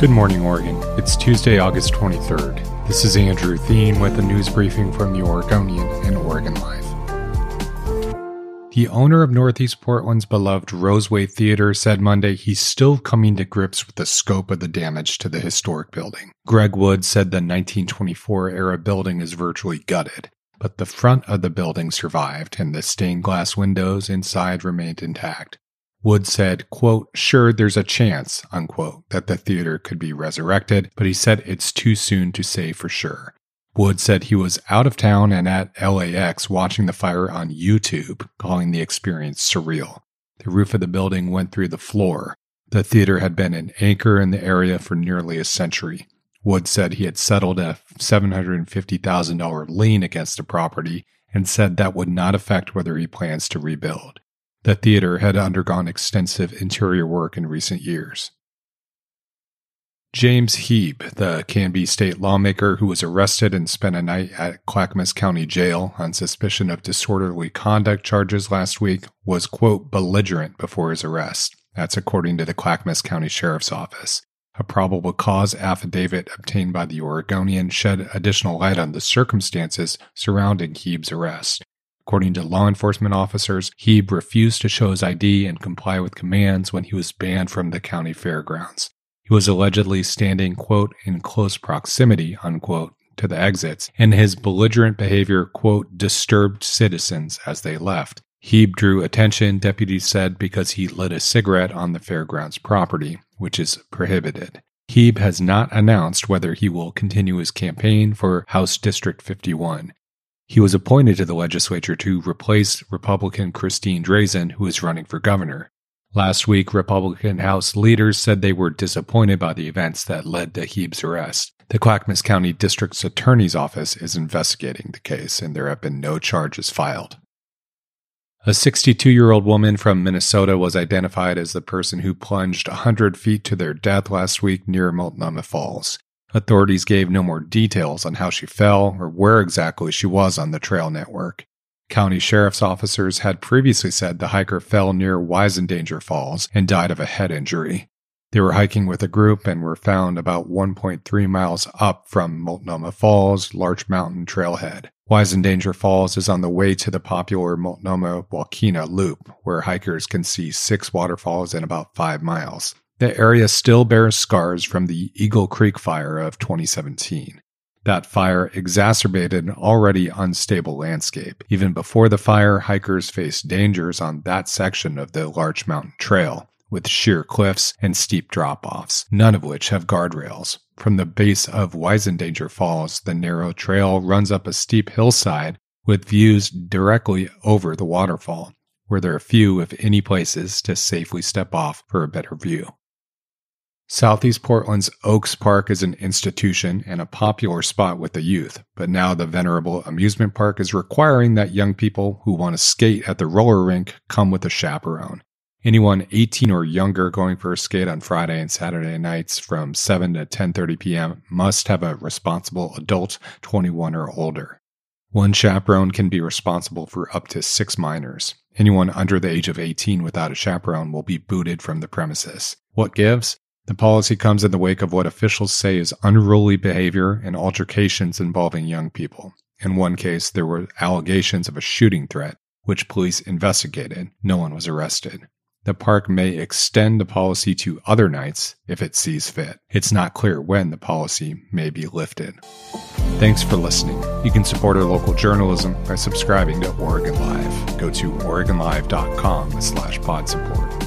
Good morning, Oregon. It's Tuesday, August 23rd. This is Andrew Theen with a news briefing from the Oregonian and Oregon Live. The owner of Northeast Portland's beloved Roseway Theater said Monday he's still coming to grips with the scope of the damage to the historic building. Greg Wood said the 1924 era building is virtually gutted, but the front of the building survived and the stained glass windows inside remained intact. Wood said, quote, sure, there's a chance, unquote, that the theater could be resurrected, but he said it's too soon to say for sure. Wood said he was out of town and at LAX watching the fire on YouTube, calling the experience surreal. The roof of the building went through the floor. The theater had been an anchor in the area for nearly a century. Wood said he had settled a $750,000 lien against the property and said that would not affect whether he plans to rebuild. The theater had undergone extensive interior work in recent years. James Hieb, the Canby state lawmaker who was arrested and spent a night at Clackamas County Jail on suspicion of disorderly conduct charges last week, was, quote, belligerent before his arrest. That's according to the Clackamas County Sheriff's Office. A probable cause affidavit obtained by the Oregonian shed additional light on the circumstances surrounding Hieb's arrest. According to law enforcement officers, Hieb refused to show his ID and comply with commands when he was banned from the county fairgrounds. He was allegedly standing, quote, in close proximity, unquote, to the exits, and his belligerent behavior, quote, disturbed citizens as they left. Hieb drew attention, deputies said, because he lit a cigarette on the fairgrounds property, which is prohibited. Hieb has not announced whether he will continue his campaign for House District 51. He was appointed to the legislature to replace Republican Christine Drazan, who is running for governor. Last week, Republican House leaders said they were disappointed by the events that led to Hieb's arrest. The Clackamas County District's Attorney's Office is investigating the case, and there have been no charges filed. A 62 year old woman from Minnesota was identified as the person who plunged 100 feet to their death last week near Multnomah Falls. Authorities gave no more details on how she fell or where exactly she was on the trail network. County sheriff's officers had previously said the hiker fell near Wiesendanger Falls and died of a head injury. They were hiking with a group and were found about 1.3 miles up from Multnomah Falls, Larch Mountain Trailhead. Wiesendanger Falls is on the way to the popular Multnomah Wahkeena Loop, where hikers can see six waterfalls in about five miles. The area still bears scars from the Eagle Creek fire of 2017. That fire exacerbated an already unstable landscape. Even before the fire, hikers faced dangers on that section of the Larch Mountain Trail, with sheer cliffs and steep drop offs, none of which have guardrails. From the base of Wiesendanger Falls, the narrow trail runs up a steep hillside with views directly over the waterfall, where there are few, if any, places to safely step off for a better view. Southeast Portland's Oaks Park is an institution and a popular spot with the youth, but now the venerable amusement park is requiring that young people who want to skate at the roller rink come with a chaperone. Anyone 18 or younger going for a skate on Friday and Saturday nights from 7 to 10:30 p.m. must have a responsible adult 21 or older. One chaperone can be responsible for up to 6 minors. Anyone under the age of 18 without a chaperone will be booted from the premises. What gives? The policy comes in the wake of what officials say is unruly behavior and altercations involving young people. In one case, there were allegations of a shooting threat, which police investigated. No one was arrested. The park may extend the policy to other nights if it sees fit. It's not clear when the policy may be lifted. Thanks for listening. You can support our local journalism by subscribing to Oregon Live. Go to OregonLive.com slash pod support.